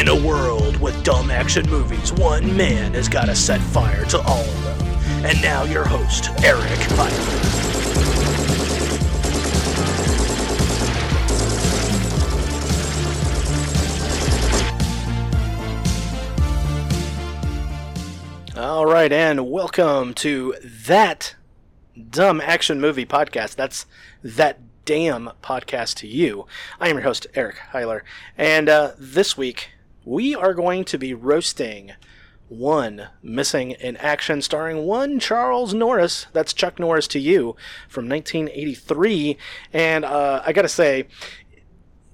In a world with dumb action movies, one man has got to set fire to all of them. And now your host, Eric Hyler. All right, and welcome to that dumb action movie podcast. That's that damn podcast to you. I am your host, Eric Heiler, and uh, this week we are going to be roasting one missing in action starring one Charles Norris. That's Chuck Norris to you from 1983. And uh, I gotta say,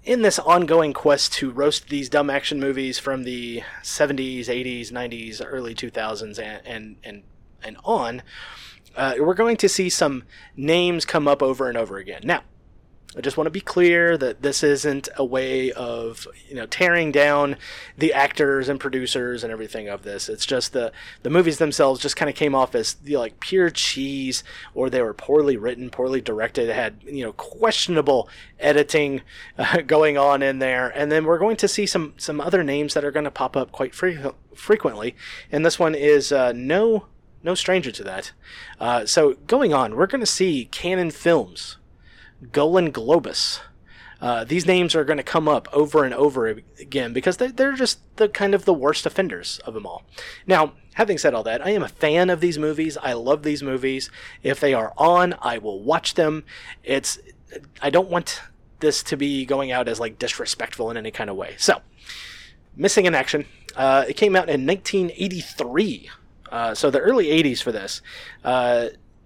in this ongoing quest to roast these dumb action movies from the 70s, 80s, 90s, early 2000s, and and and, and on, uh, we're going to see some names come up over and over again. Now, I just want to be clear that this isn't a way of you know tearing down the actors and producers and everything of this. It's just the the movies themselves just kind of came off as you know, like pure cheese, or they were poorly written, poorly directed, had you know questionable editing uh, going on in there. And then we're going to see some some other names that are going to pop up quite fre- frequently. And this one is uh, no no stranger to that. Uh, so going on, we're going to see Cannon Films. Golan Globus. Uh, these names are going to come up over and over again because they're, they're just the kind of the worst offenders of them all. Now, having said all that, I am a fan of these movies. I love these movies. If they are on, I will watch them. It's I don't want this to be going out as like disrespectful in any kind of way. So, Missing in Action. Uh, it came out in 1983. Uh, so the early 80s for this.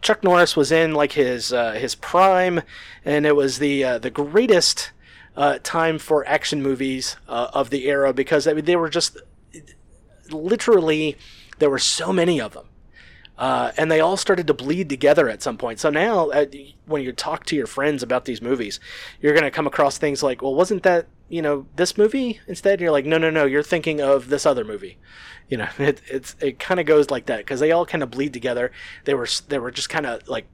Chuck Norris was in like his uh, his prime, and it was the uh, the greatest uh, time for action movies uh, of the era because I mean they were just literally there were so many of them. Uh, and they all started to bleed together at some point. So now, uh, when you talk to your friends about these movies, you're going to come across things like, "Well, wasn't that you know this movie instead?" You're like, "No, no, no, you're thinking of this other movie." You know, it it's it kind of goes like that because they all kind of bleed together. They were they were just kind of like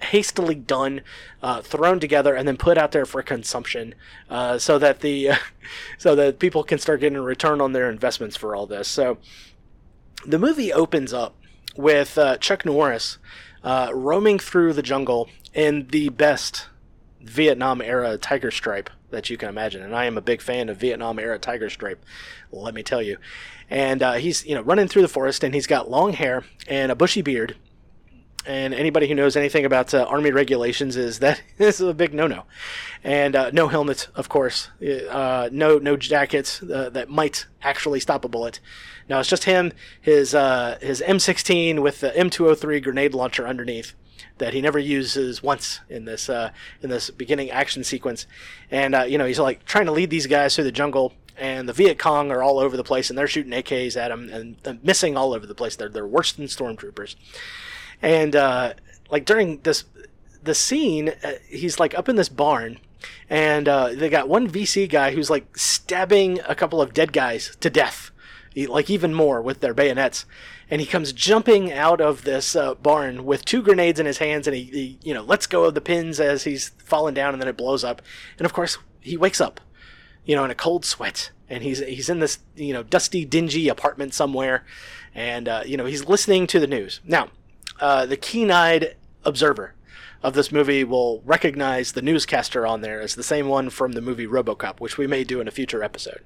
hastily done, uh, thrown together, and then put out there for consumption, uh, so that the so that people can start getting a return on their investments for all this. So the movie opens up with uh, Chuck Norris uh, roaming through the jungle in the best Vietnam era tiger stripe that you can imagine, and I am a big fan of Vietnam era tiger stripe. Let me tell you. And uh, he's you know running through the forest, and he's got long hair and a bushy beard. And anybody who knows anything about uh, army regulations is that this is a big no-no, and uh, no helmets of course, uh, no no jackets uh, that might actually stop a bullet. now it's just him, his uh, his M16 with the M203 grenade launcher underneath that he never uses once in this uh, in this beginning action sequence, and you know he's like trying to lead these guys through the jungle, and the Viet Cong are all over the place, and they're shooting AKs at him and, and missing all over the place. They're they're worse than stormtroopers, and uh, like during this the scene, uh, he's like up in this barn. And uh, they got one VC guy who's like stabbing a couple of dead guys to death like even more with their bayonets. And he comes jumping out of this uh, barn with two grenades in his hands, and he, he, you know, lets go of the pins as he's falling down, and then it blows up. And of course, he wakes up, you know, in a cold sweat, and he's he's in this you know dusty, dingy apartment somewhere, and uh, you know he's listening to the news. Now, uh, the keen-eyed observer of this movie will recognize the newscaster on there as the same one from the movie RoboCop, which we may do in a future episode.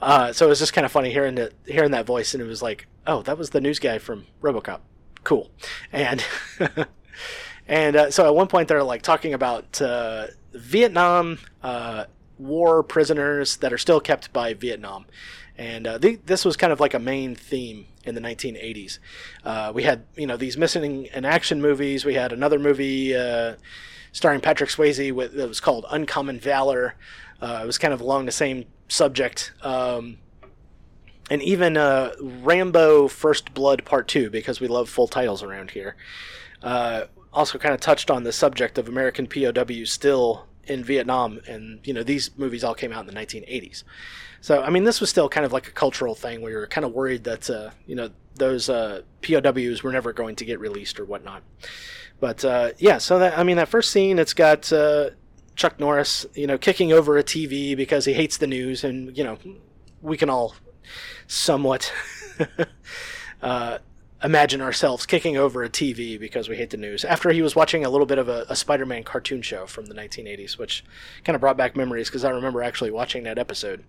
Uh, so it was just kind of funny hearing it, hearing that voice, and it was like, oh, that was the news guy from RoboCop. Cool. And and uh, so at one point they're like talking about uh, Vietnam uh, war prisoners that are still kept by Vietnam. And uh, th- this was kind of like a main theme in the 1980s. Uh, we had, you know, these missing in action movies. We had another movie starring Patrick Swayze with that was called Uncommon Valor. Uh, it was kind of along the same subject. Um, and even uh, Rambo First Blood Part 2, because we love full titles around here, uh, also kind of touched on the subject of American POWs still in Vietnam. And, you know, these movies all came out in the 1980s. So, I mean, this was still kind of like a cultural thing where you're kind of worried that, uh, you know, those uh, POWs were never going to get released or whatnot. But, uh, yeah, so that, I mean, that first scene, it's got uh, Chuck Norris, you know, kicking over a TV because he hates the news, and you know, we can all somewhat uh, imagine ourselves kicking over a TV because we hate the news. After he was watching a little bit of a, a Spider-Man cartoon show from the 1980s, which kind of brought back memories because I remember actually watching that episode.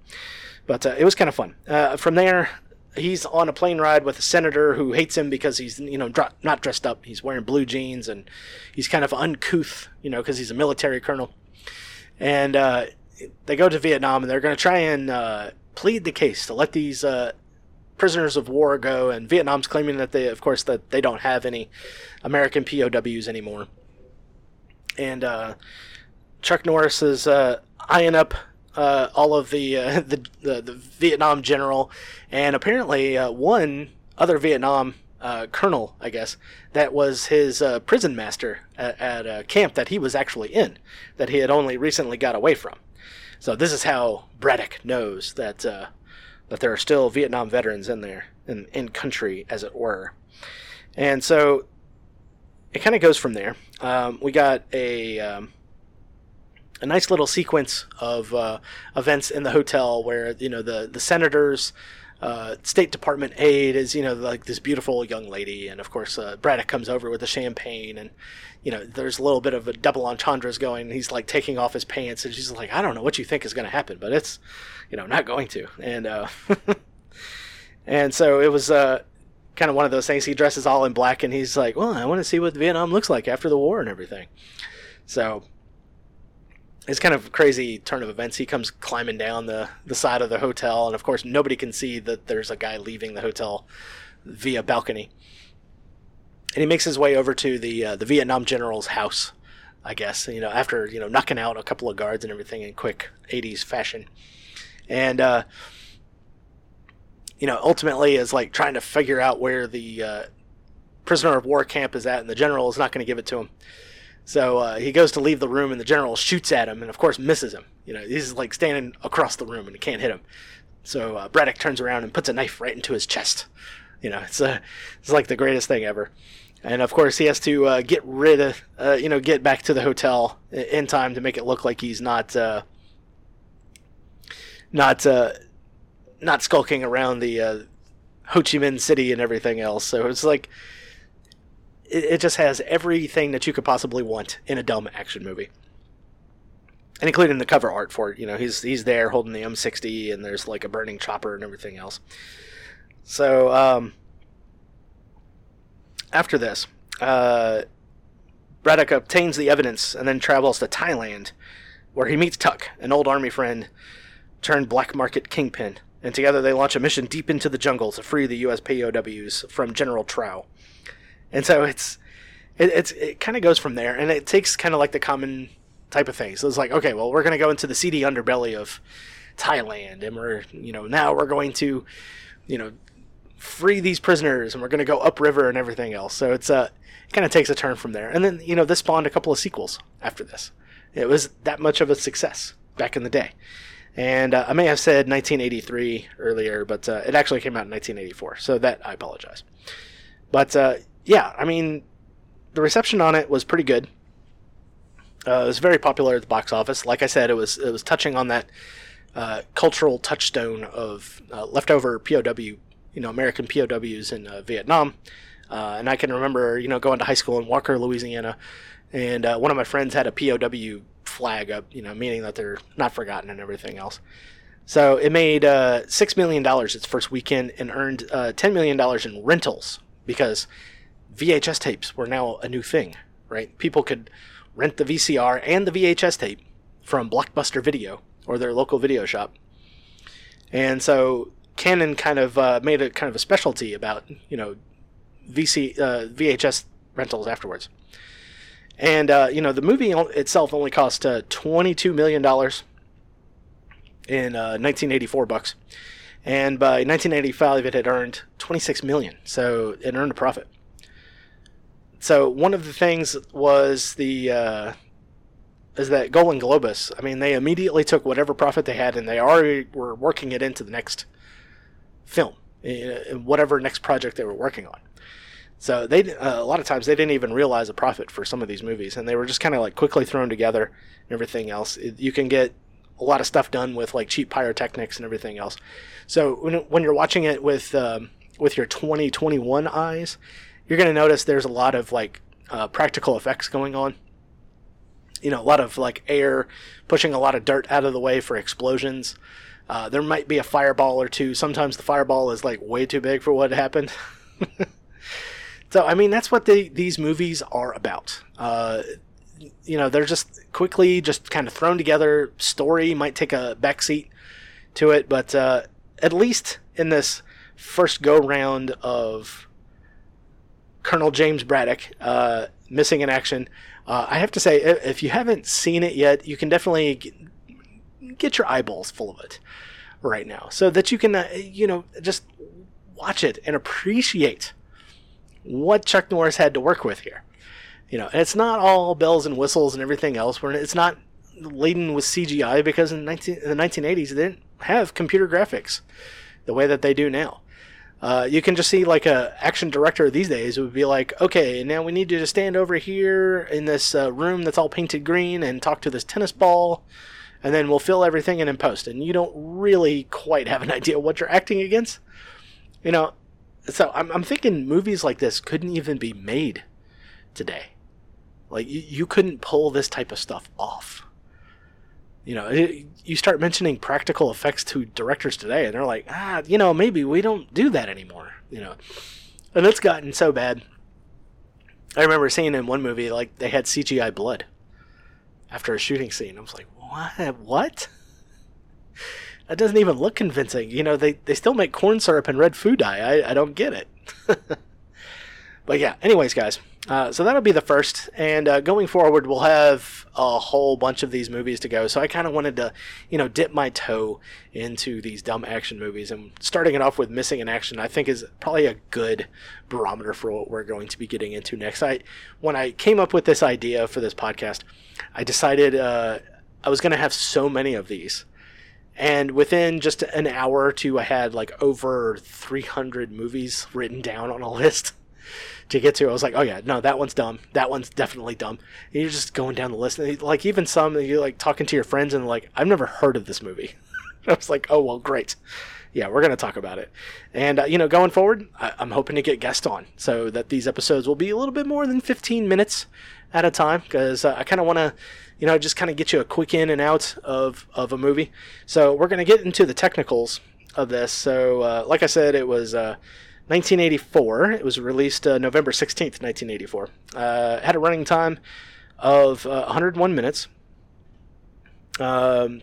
But uh, it was kind of fun. Uh, from there, he's on a plane ride with a senator who hates him because he's you know dr- not dressed up. He's wearing blue jeans and he's kind of uncouth, you know, because he's a military colonel. And uh, they go to Vietnam and they're going to try and uh, plead the case to let these uh, prisoners of war go, and Vietnam's claiming that they, of course, that they don't have any American POWs anymore. And uh, Chuck Norris is uh, eyeing up uh, all of the, uh, the, the the Vietnam general, and apparently uh, one other Vietnam uh, colonel, I guess, that was his prison master at, at a camp that he was actually in, that he had only recently got away from. So this is how Braddock knows that that there are still Vietnam veterans in there, in, in country, as it were. And so it kind of goes from there. Um, we got a um, a nice little sequence of uh, events in the hotel where you know the the senators. Uh, State Department aide is, you know, like this beautiful young lady, and of course, uh, Braddock comes over with the champagne, and you know, there's a little bit of a double entendres going. He's like taking off his pants, and she's like, "I don't know what you think is going to happen, but it's, you know, not going to. And uh, and so it was uh, kind of one of those things. He dresses all in black, and he's like, "Well, I want to see what Vietnam looks like after the war and everything." So it's kind of crazy turn of events. He comes climbing down the the side of the hotel, and of course, nobody can see that there's a guy leaving the hotel via balcony. And he makes his way over to the uh, the Vietnam general's house, I guess. You know, after you know knocking out a couple of guards and everything in quick '80s fashion and uh, you know ultimately is like trying to figure out where the uh, prisoner of war camp is at, and the general is not going to give it to him. So uh, he goes to leave the room, and the general shoots at him, and of course misses him. You know, he's like standing across the room, and he can't hit him. So uh, Braddock turns around and puts a knife right into his chest. You know, it's uh, it's like the greatest thing ever. And of course, he has to uh, get rid of, uh, you know, get back to the hotel in time to make it look like he's not uh, not uh, not skulking around the uh, Ho Chi Minh City and everything else. So it's like it, it just has everything that you could possibly want in a dumb action movie, and including the cover art for it. You know, he's he's there holding the M60, and there's like a burning chopper and everything else. So um, after this, uh, Braddock obtains the evidence and then travels to Thailand, where he meets Tuck, an old army friend turned black market kingpin, and together they launch a mission deep into the jungle to free the U.S. POWs from General Trau. And so it's it, it's it kind of goes from there, and it takes kind of like the common type of thing. So it's like, okay, well, we're going to go into the seedy underbelly of Thailand, and we're you know now we're going to you know free these prisoners, and we're going to go upriver and everything else. So it's uh, it kind of takes a turn from there, and then you know this spawned a couple of sequels after this. It was that much of a success back in the day. And uh, I may have said 1983 earlier, but uh, it actually came out in 1984. So that I apologize. But uh, yeah, I mean, the reception on it was pretty good. Uh, it was very popular at the box office. Like I said, it was it was touching on that uh, cultural touchstone of uh, leftover POW, you know, American POWs in Vietnam. and I can remember, you know, going to high school in Walker, Louisiana, and one of my friends had a POW flag up, you know, meaning that they're not forgotten and everything else. So it made uh, six million dollars its first weekend and earned uh, ten million dollars in rentals because VHS tapes were now a new thing, right? People could rent the VCR and the VHS tape from Blockbuster Video or their local video shop, and so Cannon kind of uh, made a kind of a specialty about you know VC uh, VHS rentals afterwards. And uh, you know, the movie itself only cost uh, twenty-two million dollars in uh, 1984 bucks, and by 1985 it had earned 26 million. So it earned a profit. So one of the things was the uh, is that Golan Globus. I mean, they immediately took whatever profit they had, and they already were working it into the next film, whatever next project they were working on. So they uh, a lot of times they didn't even realize a profit for some of these movies, and they were just kind of like quickly thrown together and everything else. It, you can get a lot of stuff done with like cheap pyrotechnics and everything else. So when, when you're watching it with um, with your 2021 eyes, you're going to notice there's a lot of like uh, practical effects going on. You know, a lot of like air pushing a lot of dirt out of the way for explosions. Uh, there might be a fireball or two. Sometimes the fireball is like way too big for what happened. so, I mean, that's what the, these movies are about. Uh, you know, they're just quickly just kind of thrown together. Story might take a backseat to it, but uh, at least in this first go round of Colonel James Braddock uh, missing in action, uh, I have to say, if you haven't seen it yet, you can definitely get, your eyeballs full of it right now, so that you can, uh, you know, just watch it and appreciate what Chuck Norris had to work with here. You know, and it's not all bells and whistles and everything else. Where it's not laden with CGI because in, 19, in the 1980s they didn't have computer graphics the way that they do now. Uh, you can just see like a action director these days would be like, okay, now we need you to stand over here in this uh, room that's all painted green and talk to this tennis ball, and then we'll fill everything in and post. And you don't really quite have an idea what you're acting against, you know. So I'm, I'm thinking movies like this couldn't even be made today. Like you, you couldn't pull this type of stuff off. You know, it, you start mentioning practical effects to directors today, and they're like, ah, you know, maybe we don't do that anymore. You know, and it's gotten so bad. I remember seeing in one movie like they had CGI blood after a shooting scene. I was like, what? What? That doesn't even look convincing. You know, they, they still make corn syrup and red food dye. I, I don't get it. but yeah, anyways, guys, uh, so that'll be the first, and uh, going forward, we'll have a whole bunch of these movies to go. So I kind of wanted to, you know, dip my toe into these dumb action movies, and starting it off with Missing in Action, I think is probably a good barometer for what we're going to be getting into next. I, when I came up with this idea for this podcast, I decided uh, I was going to have so many of these. And within just an hour or two, I had like over 300 movies written down on a list to get to. I was like, oh yeah, no, that one's dumb. That one's definitely dumb. And you're just going down the list, and like even some you're like talking to your friends and like, I've never heard of this movie. I was like, oh well, great. Yeah, we're gonna talk about it, and uh, you know, going forward, I- am hoping to get guests on so that these episodes will be a little bit more than 15 minutes at a time because uh, I kind of want to, you know, just kind of get you a quick in and out of of a movie. So we're gonna get into the technicals of this. So, uh, like I said, it was uh, 1984. It was released uh, November 16th, 1984. Uh, had a running time of uh, 101 minutes. Um,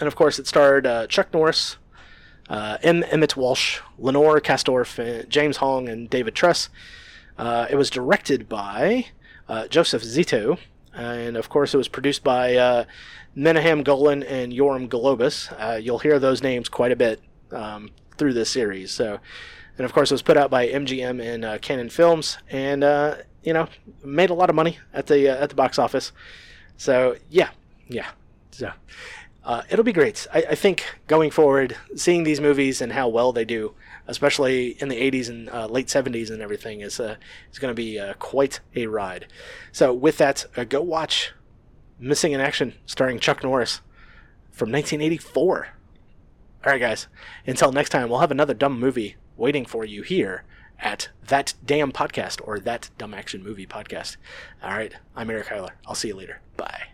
and of course, it starred uh, Chuck Norris, uh, M. Emmett Walsh, Lenore Kasdorf, uh, James Hong, and David Truss. it was directed by Joseph Zito, and of course, it was produced by Menahem Golan and Yoram Globus. you'll hear those names quite a bit um, through this series. So, and of course it was put out by MGM and uh, Cannon Films, and uh, you know made a lot of money at the uh, at the box office. So yeah, yeah, so uh, it'll be great. I, I, think going forward, seeing these movies and how well they do, especially in the 80s and uh, late 70s and everything, is uh, is going to be quite a ride. So with that, go watch Missing in Action, starring Chuck Norris from 1984. All right, guys. Until next time, we'll have another dumb movie waiting for you here at That Damn Podcast or That Dumb Action Movie Podcast. All right, I'm Eric Heiler. I'll see you later. Bye.